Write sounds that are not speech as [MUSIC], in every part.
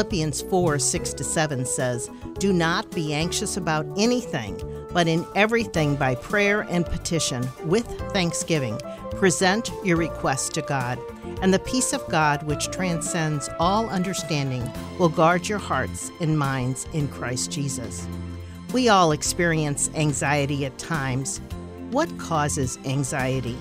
Philippians 4 6 to 7 says, Do not be anxious about anything, but in everything by prayer and petition, with thanksgiving, present your requests to God. And the peace of God, which transcends all understanding, will guard your hearts and minds in Christ Jesus. We all experience anxiety at times. What causes anxiety?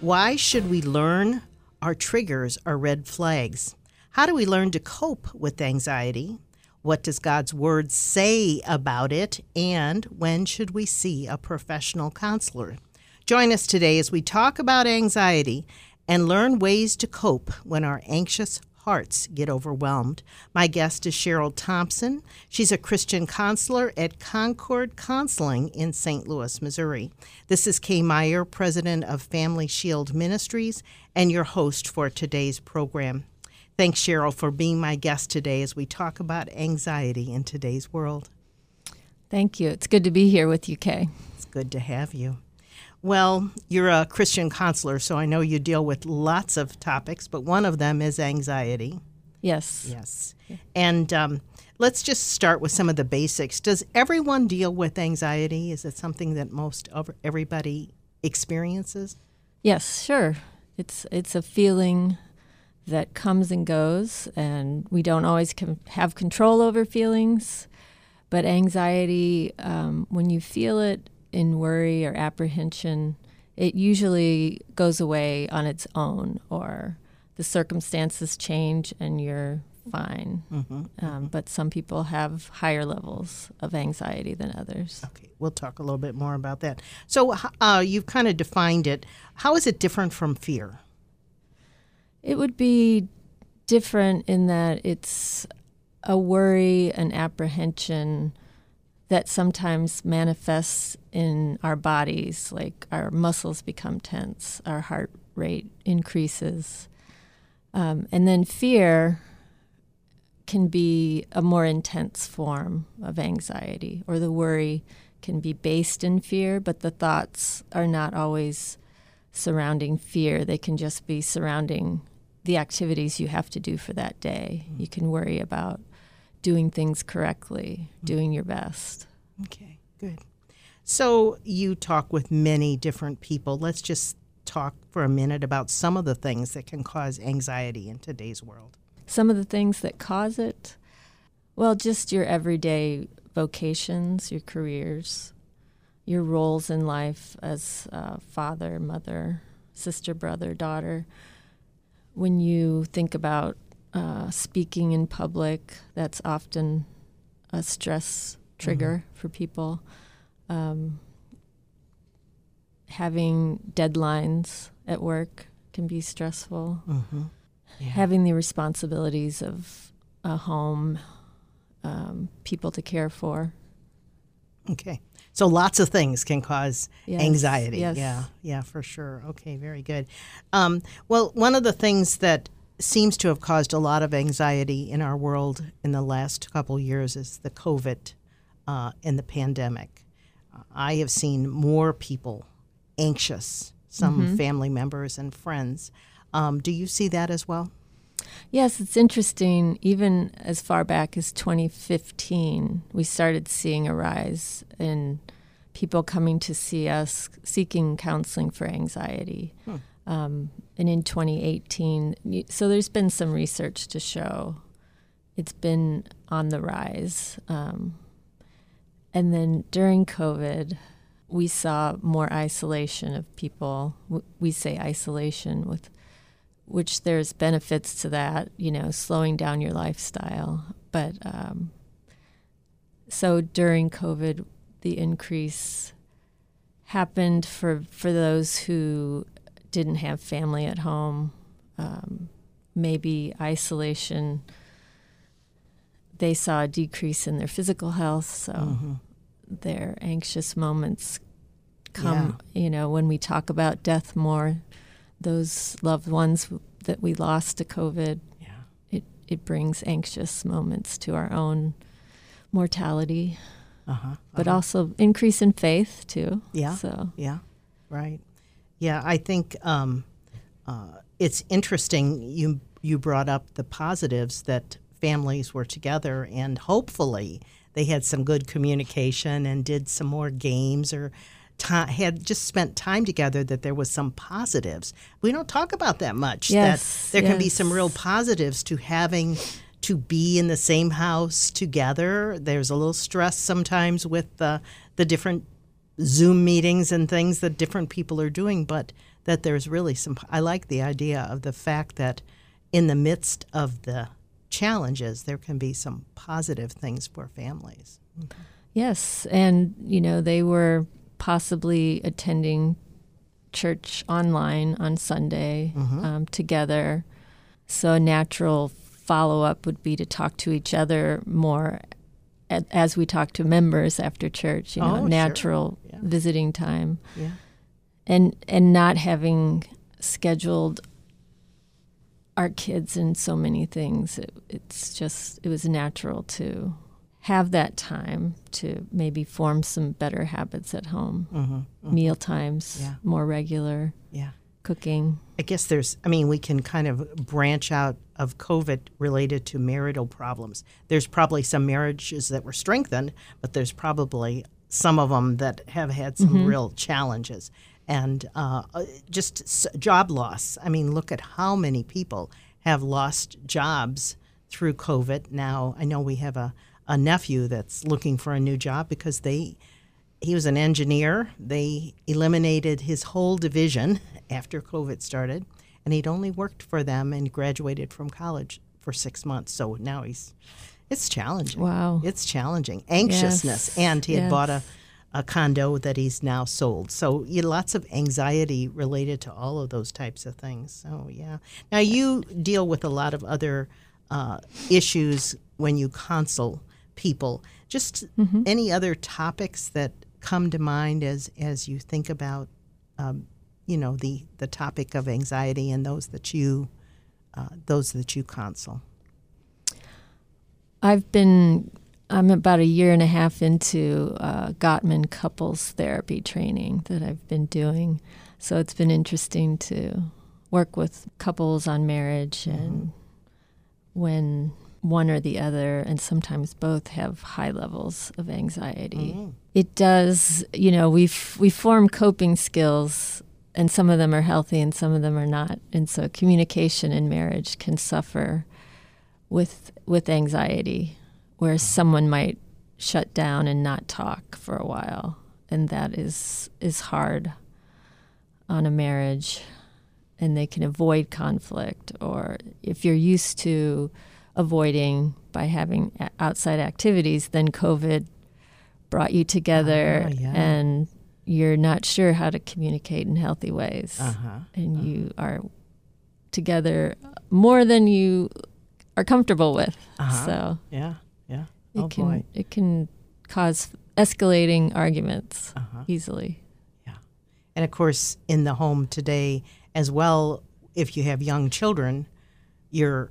Why should we learn our triggers are red flags? How do we learn to cope with anxiety? What does God's Word say about it? And when should we see a professional counselor? Join us today as we talk about anxiety and learn ways to cope when our anxious hearts get overwhelmed. My guest is Cheryl Thompson. She's a Christian counselor at Concord Counseling in St. Louis, Missouri. This is Kay Meyer, president of Family Shield Ministries, and your host for today's program. Thanks, Cheryl, for being my guest today as we talk about anxiety in today's world. Thank you. It's good to be here with you, Kay. It's good to have you. Well, you're a Christian counselor, so I know you deal with lots of topics, but one of them is anxiety. Yes. Yes. And um, let's just start with some of the basics. Does everyone deal with anxiety? Is it something that most of everybody experiences? Yes, sure. It's it's a feeling that comes and goes, and we don't always com- have control over feelings. But anxiety, um, when you feel it, in worry or apprehension, it usually goes away on its own, or the circumstances change and you're fine. Mm-hmm, um, mm-hmm. But some people have higher levels of anxiety than others. Okay, we'll talk a little bit more about that. So uh, you've kind of defined it. How is it different from fear? It would be different in that it's a worry, an apprehension that sometimes manifests in our bodies, like our muscles become tense, our heart rate increases. Um, and then fear can be a more intense form of anxiety, or the worry can be based in fear, but the thoughts are not always surrounding fear. They can just be surrounding the activities you have to do for that day. Mm-hmm. You can worry about doing things correctly, mm-hmm. doing your best. Okay, good. So you talk with many different people. Let's just talk for a minute about some of the things that can cause anxiety in today's world. Some of the things that cause it? Well, just your everyday vocations, your careers, your roles in life as father, mother, sister, brother, daughter. When you think about uh, speaking in public, that's often a stress trigger mm-hmm. for people. Um, having deadlines at work can be stressful. Mm-hmm. Yeah. Having the responsibilities of a home, um, people to care for. Okay. So lots of things can cause yes. anxiety. Yes. Yeah, yeah, for sure. Okay, very good. Um, well, one of the things that seems to have caused a lot of anxiety in our world in the last couple years is the COVID uh, in the pandemic. I have seen more people anxious, some mm-hmm. family members and friends. Um, do you see that as well? Yes, it's interesting. Even as far back as 2015, we started seeing a rise in people coming to see us seeking counseling for anxiety. Hmm. Um, and in 2018, so there's been some research to show it's been on the rise. Um, and then during COVID, we saw more isolation of people. We say isolation with which there's benefits to that, you know, slowing down your lifestyle. But um, so during COVID, the increase happened for for those who didn't have family at home, um, maybe isolation they saw a decrease in their physical health, so mm-hmm. their anxious moments come, yeah. you know, when we talk about death more, those loved ones that we lost to COVID, yeah. it, it brings anxious moments to our own mortality. Uh-huh, uh-huh. But also increase in faith too. Yeah. So yeah, right. Yeah, I think um, uh, it's interesting. You you brought up the positives that families were together, and hopefully they had some good communication and did some more games or had just spent time together that there was some positives. We don't talk about that much. Yes, that there yes. can be some real positives to having to be in the same house together. There's a little stress sometimes with the the different Zoom meetings and things that different people are doing, but that there's really some. I like the idea of the fact that in the midst of the challenges, there can be some positive things for families. Yes, and you know they were possibly attending church online on Sunday um, together. So a natural follow up would be to talk to each other more as we talk to members after church. You know, Oh, sure. natural Yeah. visiting time, Yeah. and and not having scheduled our kids in so many things. It, it's just it was natural to have that time to maybe form some better habits at home. Mm-hmm. Meal times, Yeah. more regular Yeah. cooking. I guess there's, I mean, we can kind of branch out of COVID related to marital problems. There's probably some marriages that were strengthened, but there's probably some of them that have had some real challenges. And uh, uh, just s- job loss. I mean, look at how many people have lost jobs through COVID. Now, I know we have a, a nephew that's looking for a new job because they he was an engineer. They eliminated his whole division after COVID started, and he'd only worked for them and graduated from college for six months. So now he's, it's challenging. Wow. It's challenging. Anxiousness. Yes, And he had yes. bought a, a condo that he's now sold. So you lots of anxiety related to all of those types of things. So, yeah. Now, you deal with a lot of other uh, issues when you console people. Just Mm-hmm. any other topics that come to mind as as you think about, um, you know, the the topic of anxiety and those that you uh, those that you console. I've been I'm about a year and a half into uh, Gottman couples therapy training that I've been doing. So it's been interesting to work with couples on marriage and when one or the other, and sometimes both, have high levels of anxiety. Mm-hmm. It does, you know, we we form coping skills, and some of them are healthy and some of them are not. And so communication in marriage can suffer with with anxiety, where mm-hmm. someone might shut down and not talk for a while, and that is is hard on a marriage, and they can avoid conflict, or if you're used to avoiding by having outside activities, then COVID brought you together, Ah, yeah. and you're not sure how to communicate in healthy ways, Uh-huh. and you are together more than you are comfortable with. Uh-huh. So Yeah. Yeah. it oh can boy. it can cause escalating arguments Uh-huh. easily. And of course, in the home today as well, if you have young children, you're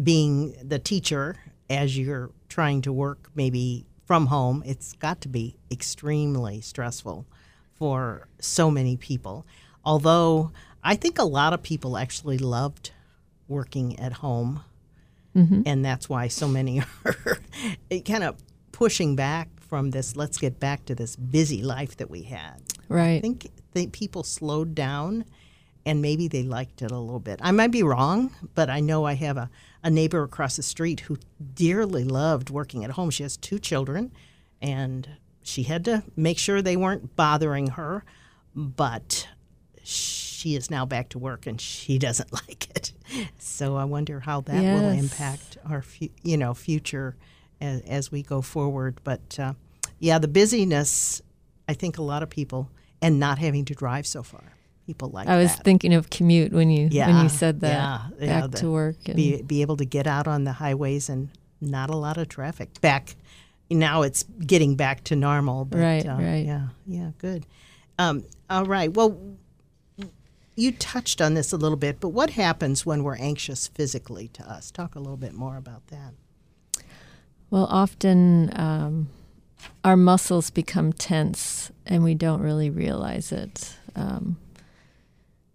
being the teacher as you're trying to work maybe from home. It's got to be extremely stressful for so many people. Although I think a lot of people actually loved working at home. Mm-hmm. And that's why so many [LAUGHS] are kind of pushing back from this, let's get back to this busy life that we had. Right. I think think people slowed down and maybe they liked it a little bit. I might be wrong, but I know I have a, a neighbor across the street who dearly loved working at home. She has two children and she had to make sure they weren't bothering her, but she is now back to work and she [LAUGHS] doesn't like it. So I wonder how that will impact our you know future as, as we go forward. But uh, yeah, the busyness, I think a lot of people and not having to drive so far. People like I was that. thinking of commute when you when you said that yeah, yeah, back the- to work and be be able to get out on the highways and not a lot of traffic. Back now, it's getting back to normal. But, Right, uh, right. Yeah, yeah, good. Um, all right. Well, you touched on this a little bit, but what happens when we're anxious physically to us? Talk a little bit more about that. well often um, our muscles become tense and we don't really realize it. Um,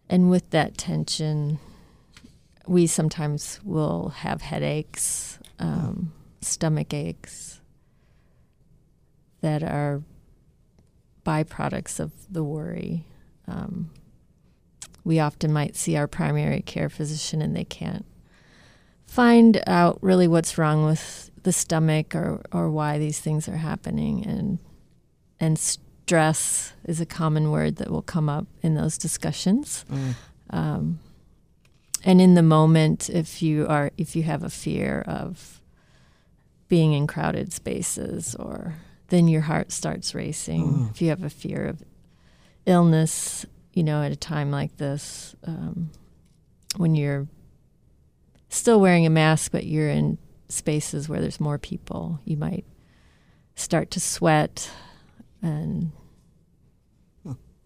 and with that tension, we sometimes will have headaches um, stomach aches that are byproducts of the worry. Um, we often might see our primary care physician and they can't find out really what's wrong with the stomach or, or why these things are happening and and stress is a common word that will come up in those discussions mm. um, and in the moment if you are if you have a fear of being in crowded spaces or then your heart starts racing mm. if you have a fear of illness you know at a time like this um, when you're still wearing a mask but you're in spaces where there's more people, you might start to sweat and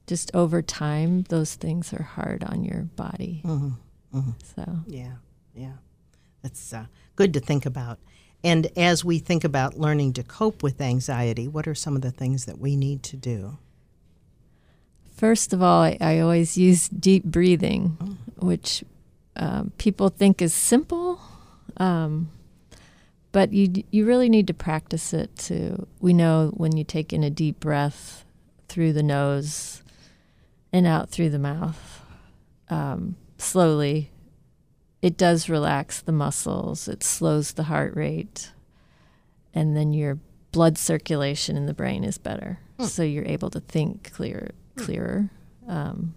just over time those things are hard on your body. Mm-hmm. Mm-hmm. So yeah, yeah, that's uh, good to think about. And as we think about learning to cope with anxiety, what are some of the things that we need to do? First of all, I, I always use deep breathing, oh. which um, people think is simple. Um, but you you really need to practice it too. We know when you take in a deep breath through the nose and out through the mouth, um, slowly, it does relax the muscles. It slows the heart rate, and then your blood circulation in the brain is better, hmm. so you're able to think clear clearer. Um,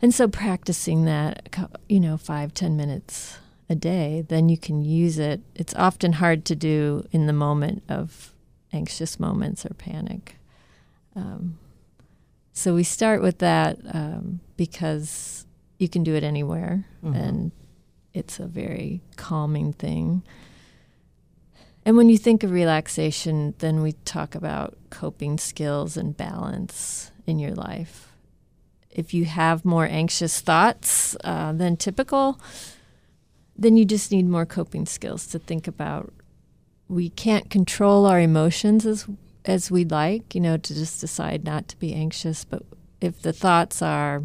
and so practicing that, you know, five ten minutes a day, then you can use it. It's often hard to do in the moment of anxious moments or panic. Um, so we start with that um, because you can do it anywhere, mm-hmm. and it's a very calming thing. And when you think of relaxation, then we talk about coping skills and balance in your life. If you have more anxious thoughts uh, than typical, then you just need more coping skills to think about. We can't control our emotions as as we'd like, you know, to just decide not to be anxious. But if the thoughts are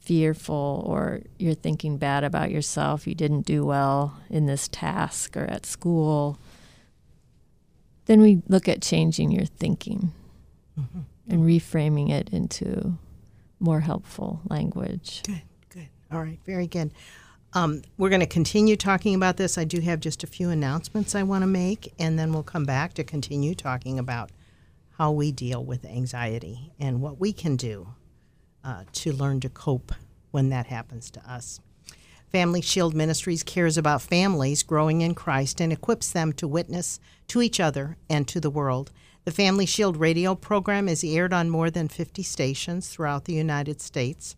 fearful or you're thinking bad about yourself, you didn't do well in this task or at school, then we look at changing your thinking mm-hmm. and reframing it into more helpful language. Good, good. All right, very good. Um, we're going to continue talking about this. I do have just a few announcements I want to make, and then we'll come back to continue talking about how we deal with anxiety and what we can do uh, to learn to cope when that happens to us. Family Shield Ministries cares about families growing in Christ and equips them to witness to each other and to the world. The Family Shield radio program is aired on more than 50 stations throughout the United States.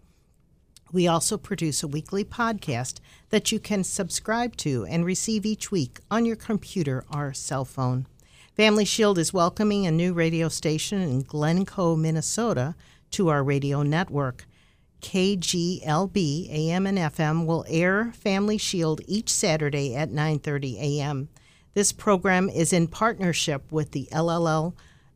We also produce a weekly podcast that you can subscribe to and receive each week on your computer or cell phone. Family Shield is welcoming a new radio station in Glencoe, Minnesota to our radio network. KGLB AM and FM will air Family Shield each Saturday at 9:30 a.m. This program is in partnership with the LLL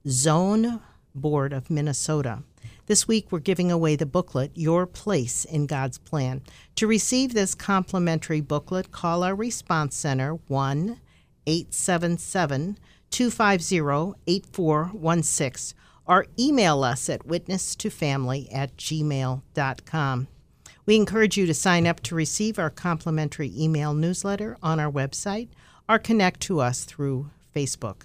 Zone Board of Minnesota. This week, we're giving away the booklet, Your Place in God's Plan. To receive this complimentary booklet, call our response center 1 877 250 8416 or email us at witnesstofamily at gmail.com. We encourage you to sign up to receive our complimentary email newsletter on our website or connect to us through Facebook.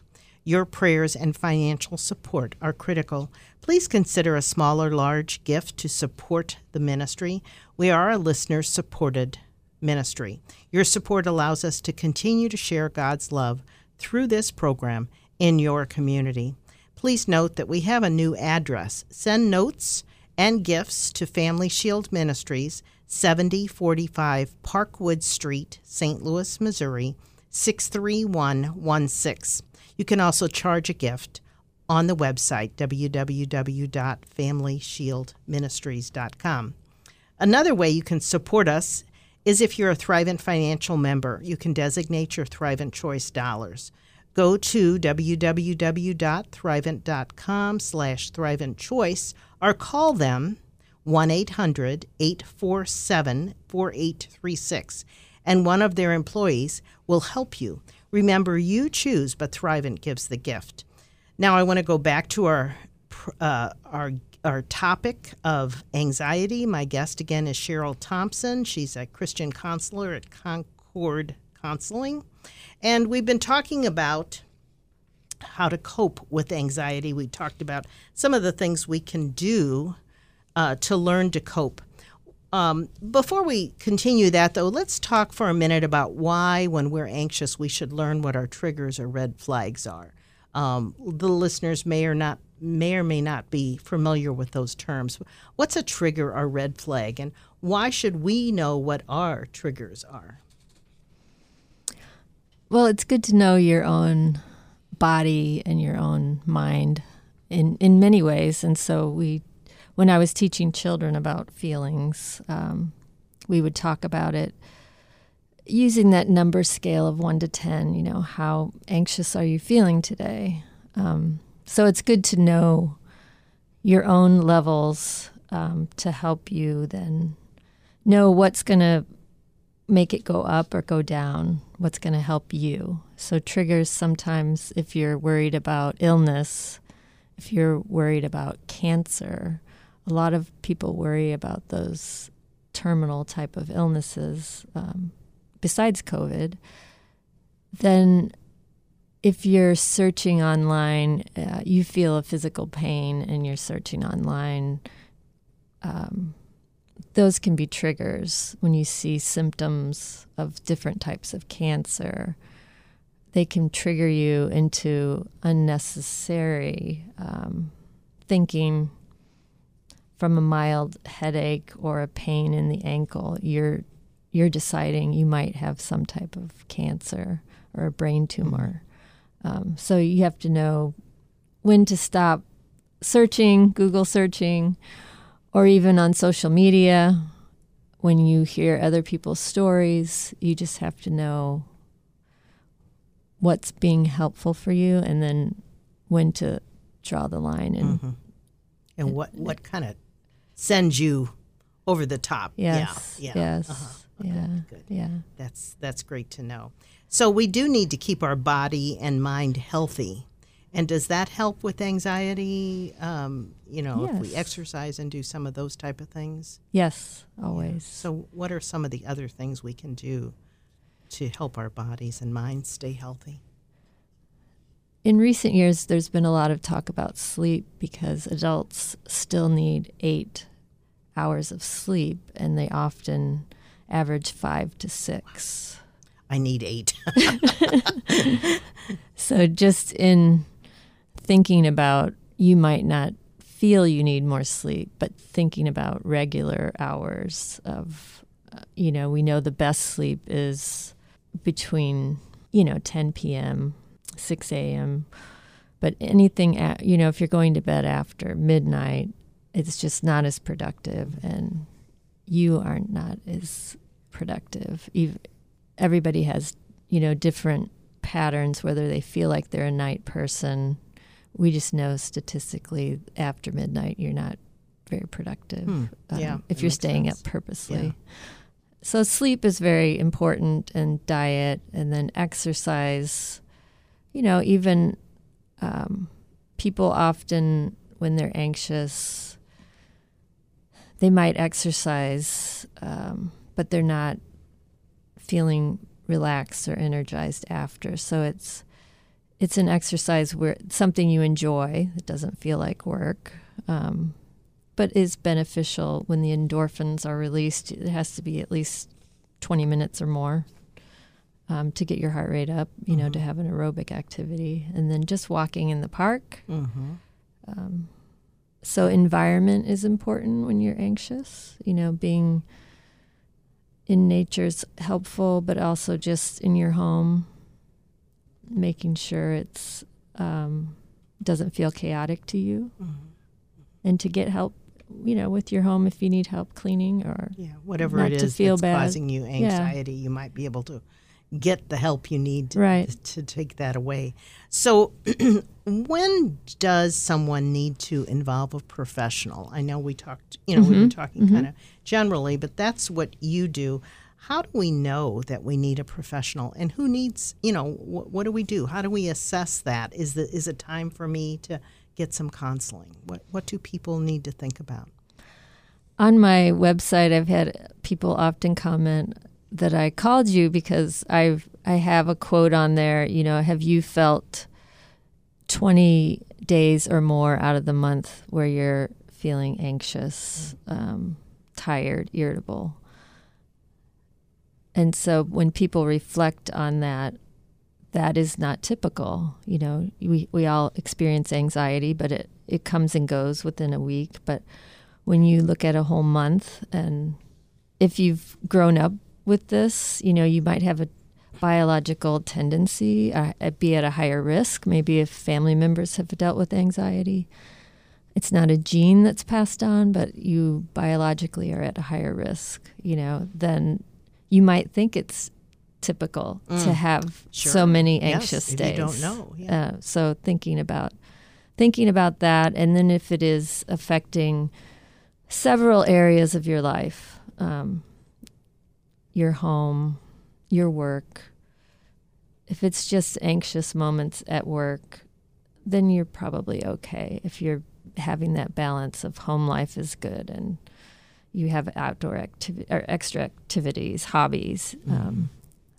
Your prayers and financial support are critical. Please consider a small or large gift to support the ministry. We are a listener supported ministry. Your support allows us to continue to share God's love through this program in your community. Please note that we have a new address. Send notes and gifts to Family Shield Ministries, 7045 Parkwood Street, St. Louis, Missouri, 63116. You can also charge a gift on the website www.familyshieldministries.com. Another way you can support us is if you're a Thrivent financial member, you can designate your Thrivent Choice dollars. Go to www.thrivent.com slash Choice or call them 1-800-847-4836 and one of their employees will help you. Remember, you choose, but Thrivent gives the gift. Now, I want to go back to our uh, our our topic of anxiety. My guest again is Cheryl Thompson. She's a Christian counselor at Concord Counseling, and we've been talking about how to cope with anxiety. We talked about some of the things we can do uh, to learn to cope. Um, before we continue that, though, let's talk for a minute about why, when we're anxious, we should learn what our triggers or red flags are. Um, the listeners may or not may or may not be familiar with those terms. What's a trigger or red flag, and why should we know what our triggers are? Well, it's good to know your own body and your own mind in in many ways, and so we when I was teaching children about feelings, um, we would talk about it using that number scale of one to 10. You know, how anxious are you feeling today? Um, so it's good to know your own levels um, to help you then know what's going to make it go up or go down, what's going to help you. So, triggers sometimes if you're worried about illness, if you're worried about cancer, a lot of people worry about those terminal type of illnesses um, besides COVID, then if you're searching online, uh, you feel a physical pain and you're searching online, um, those can be triggers when you see symptoms of different types of cancer. They can trigger you into unnecessary um, thinking from a mild headache or a pain in the ankle, you're you're deciding you might have some type of cancer or a brain tumor. Um, so you have to know when to stop searching, Google searching, or even on social media. When you hear other people's stories, you just have to know what's being helpful for you and then when to draw the line and mm-hmm. and what what kind of sends you over the top. Yes. Yeah. yeah. Yes. Uh-huh. Okay, yeah. Good. Yeah. That's that's great to know. So we do need to keep our body and mind healthy. And does that help with anxiety? Um, you know, yes. if we exercise and do some of those type of things. Yes, always. Yeah. So, what are some of the other things we can do to help our bodies and minds stay healthy? In recent years, there's been a lot of talk about sleep because adults still need eight hours of sleep, and they often average five to six. I need eight. [LAUGHS] [LAUGHS] so, just in thinking about, you might not feel you need more sleep, but thinking about regular hours of, uh, you know, we know the best sleep is between, you know, 10 p.m 6 a.m. But anything, at, you know, if you're going to bed after midnight, it's just not as productive, and you are not as productive. Everybody has, you know, different patterns, whether they feel like they're a night person. We just know statistically after midnight, you're not very productive. Hmm. Um, yeah, if you're staying sense. up purposely. Yeah. So sleep is very important, and diet, and then exercise you know, even um, people often, when they're anxious, they might exercise, um, but they're not feeling relaxed or energized after. So it's it's an exercise where something you enjoy. that doesn't feel like work, um, but is beneficial when the endorphins are released. It has to be at least twenty minutes or more um, to get your heart rate up, you mm-hmm. know, to mm-hmm. have an aerobic activity, and then just walking in the park. Mm-hmm. Um, so, environment is important when you're anxious. You know, being in nature is helpful, but also just in your home, making sure it's um, doesn't feel chaotic to you, mm-hmm. and to get help you know, with your home if you need help cleaning or yeah, whatever it is that's bad. causing you anxiety, yeah. you might be able to get the help you need to, right. to take that away. So, [CLEARS THROAT] when does someone need to involve a professional? I know we talked, you know, mm-hmm. we were talking mm-hmm. kind of generally, but that's what you do. how do we know that we need a professional and who needs you know wh- what do we do how do we assess that is the, is it time for me to get some counseling what what do people need to think about on my website i've had people often comment that i called you because i've i have a quote on there you know have you felt 20 days or more out of the month where you're feeling anxious um, tired irritable and so when people reflect on that, that is not typical. You know, we, we all experience anxiety, but it, it comes and goes within a week. But when you look at a whole month, and if you've grown up with this, you know, you might have a biological tendency, uh, be at a higher risk. Maybe if family members have dealt with anxiety, it's not a gene that's passed on, but you biologically are at a higher risk, you know, than you might think it's typical mm. to have sure. so many anxious yes, days. You don't know. Yeah. Uh, so thinking about thinking about that, and then if it is affecting several areas of your life, um, your home, your work. If it's just anxious moments at work, then you're probably okay. If you're having that balance of home life is good and you have outdoor activity or extra activities, hobbies. Mm-hmm. Um,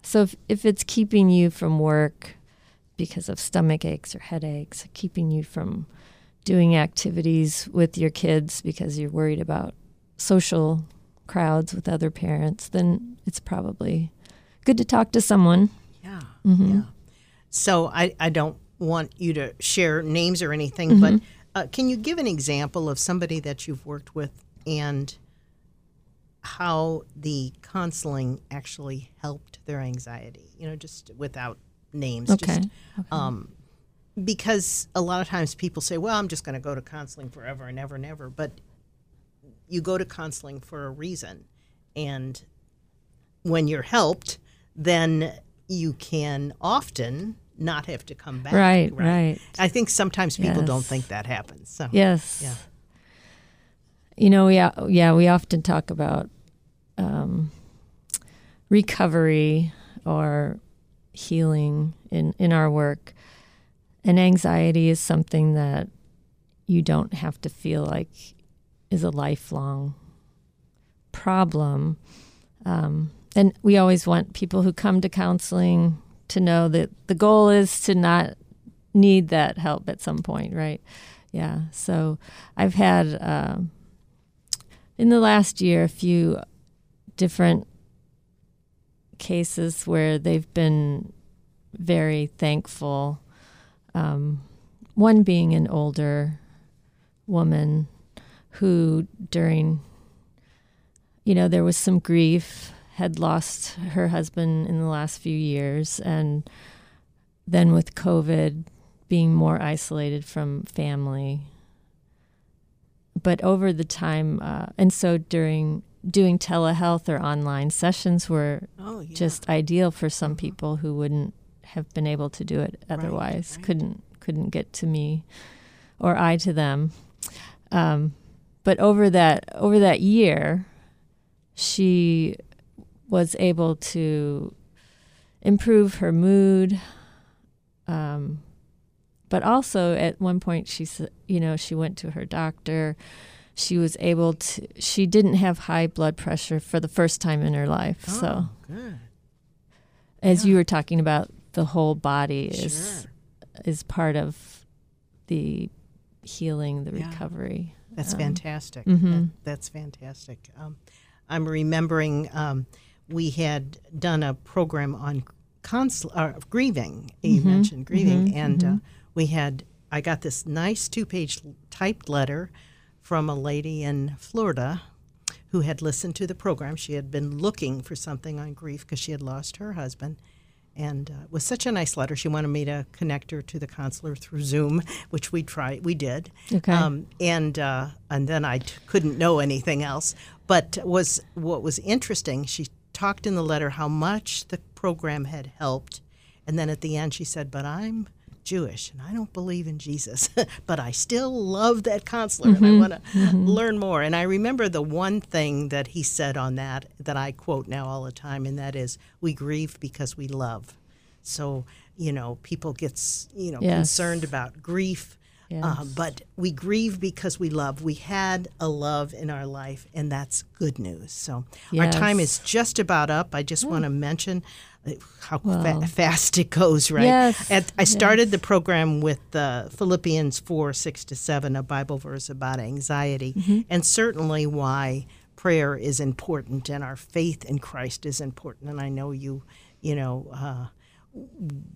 so if, if it's keeping you from work because of stomach aches or headaches, keeping you from doing activities with your kids because you're worried about social crowds with other parents, then it's probably good to talk to someone. Yeah. Mm-hmm. Yeah. So I, I don't want you to share names or anything, mm-hmm. but uh, can you give an example of somebody that you've worked with and how the counseling actually helped their anxiety, you know, just without names. Okay. Just, okay. Um, because a lot of times people say, well, I'm just going to go to counseling forever and ever and ever. But you go to counseling for a reason. And when you're helped, then you can often not have to come back. Right, right. right. I think sometimes people yes. don't think that happens. So yes, yeah. You know, yeah, yeah. We often talk about um, recovery or healing in, in our work. And anxiety is something that you don't have to feel like is a lifelong problem. Um, and we always want people who come to counseling to know that the goal is to not need that help at some point, right? Yeah. So I've had uh, in the last year a few different cases where they've been very thankful. Um, one being an older woman who, during, you know, there was some grief, had lost her husband in the last few years, and then with COVID, being more isolated from family. But over the time, uh, and so during doing telehealth or online sessions were oh, yeah. just ideal for some mm-hmm. people who wouldn't have been able to do it otherwise. Right, right. Couldn't couldn't get to me or I to them. Um, but over that over that year, she was able to improve her mood. Um, but also at one point she you know, she went to her doctor she was able to she didn't have high blood pressure for the first time in her life oh, so good. as yeah. you were talking about the whole body is sure. is part of the healing the yeah. recovery that's um, fantastic mm-hmm. that, that's fantastic um, i'm remembering um, we had done a program on consl- uh, grieving you mm-hmm. mentioned grieving mm-hmm. and uh, mm-hmm. we had i got this nice two-page typed letter from a lady in Florida who had listened to the program. She had been looking for something on grief because she had lost her husband. And uh, it was such a nice letter. She wanted me to connect her to the counselor through Zoom, which we tried. We did. Okay. Um, and uh, and then I t- couldn't know anything else. But was what was interesting. She talked in the letter how much the program had helped, and then at the end she said, "But I'm Jewish and I don't believe in Jesus, [LAUGHS] but I still love that counselor and I mm-hmm. want to mm-hmm. learn more. And I remember the one thing that he said on that that I quote now all the time, and that is, "We grieve because we love." So you know, people gets you know Yes. concerned about grief. Uh, but we grieve because we love. We had a love in our life, and that's good news. So our time is just about up. I just want to mention uh, how fa- fast it goes, right? Yes, At, I started the program with uh, Philippians 4 6 to 7, a Bible verse about anxiety, Mm-hmm. and certainly why prayer is important and our faith in Christ is important. And I know you, you know, uh,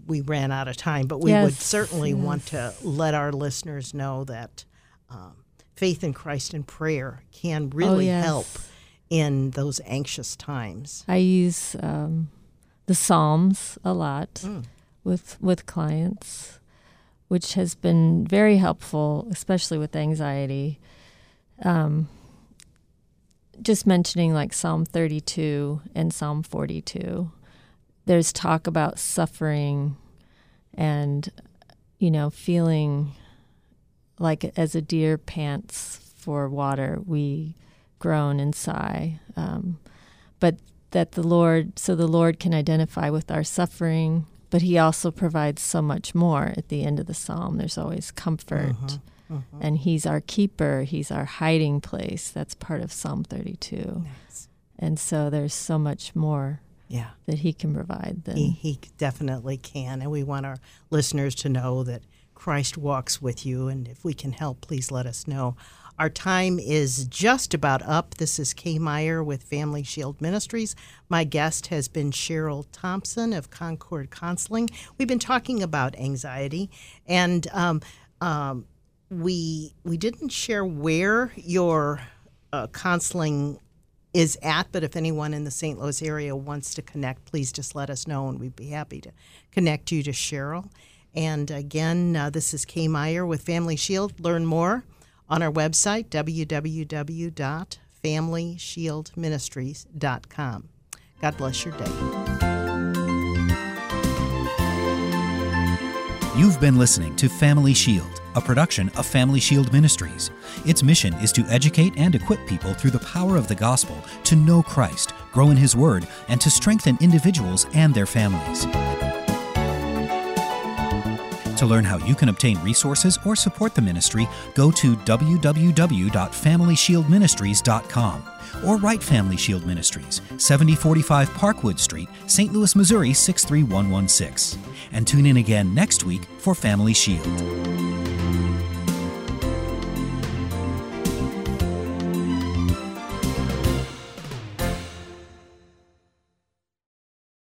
we ran out of time, but we would Yes, certainly want to let our listeners know that um, faith in Christ and prayer can really Oh, yes. help in those anxious times. I use um, the Psalms a lot Mm. with with clients, which has been very helpful, especially with anxiety. Um, just mentioning like Psalm 32 and Psalm 42. There's talk about suffering and, you know, feeling like as a deer pants for water, we groan and sigh. Um, but that the Lord, so the Lord can identify with our suffering, but He also provides so much more at the end of the psalm. There's always comfort, and He's our keeper, He's our hiding place. That's part of Psalm 32. Nice. And so there's so much more Yeah. that He can provide than. He, he definitely can. And we want our listeners to know that Christ walks with you. And if we can help, please let us know. Our time is just about up. This is Kay Meyer with Family Shield Ministries. My guest has been Cheryl Thompson of Concord Counseling. We've been talking about anxiety, and um, um, we we didn't share where your uh, counseling is at, but if anyone in the St. Louis area wants to connect, please just let us know, and we'd be happy to connect you to Cheryl. And again, uh, this is Kay Meyer with Family Shield. Learn more on our website, www.familyshieldministries.com. God bless your day. You've been listening to Family Shield, a production of Family Shield Ministries. Its mission is to educate and equip people through the power of the gospel to know Christ, grow in His Word, and to strengthen individuals and their families. To learn how you can obtain resources or support the ministry, go to www.familyshieldministries.com or write Family Shield Ministries, 7045 Parkwood Street, St. Louis, Missouri 63116. And tune in again next week for Family Shield.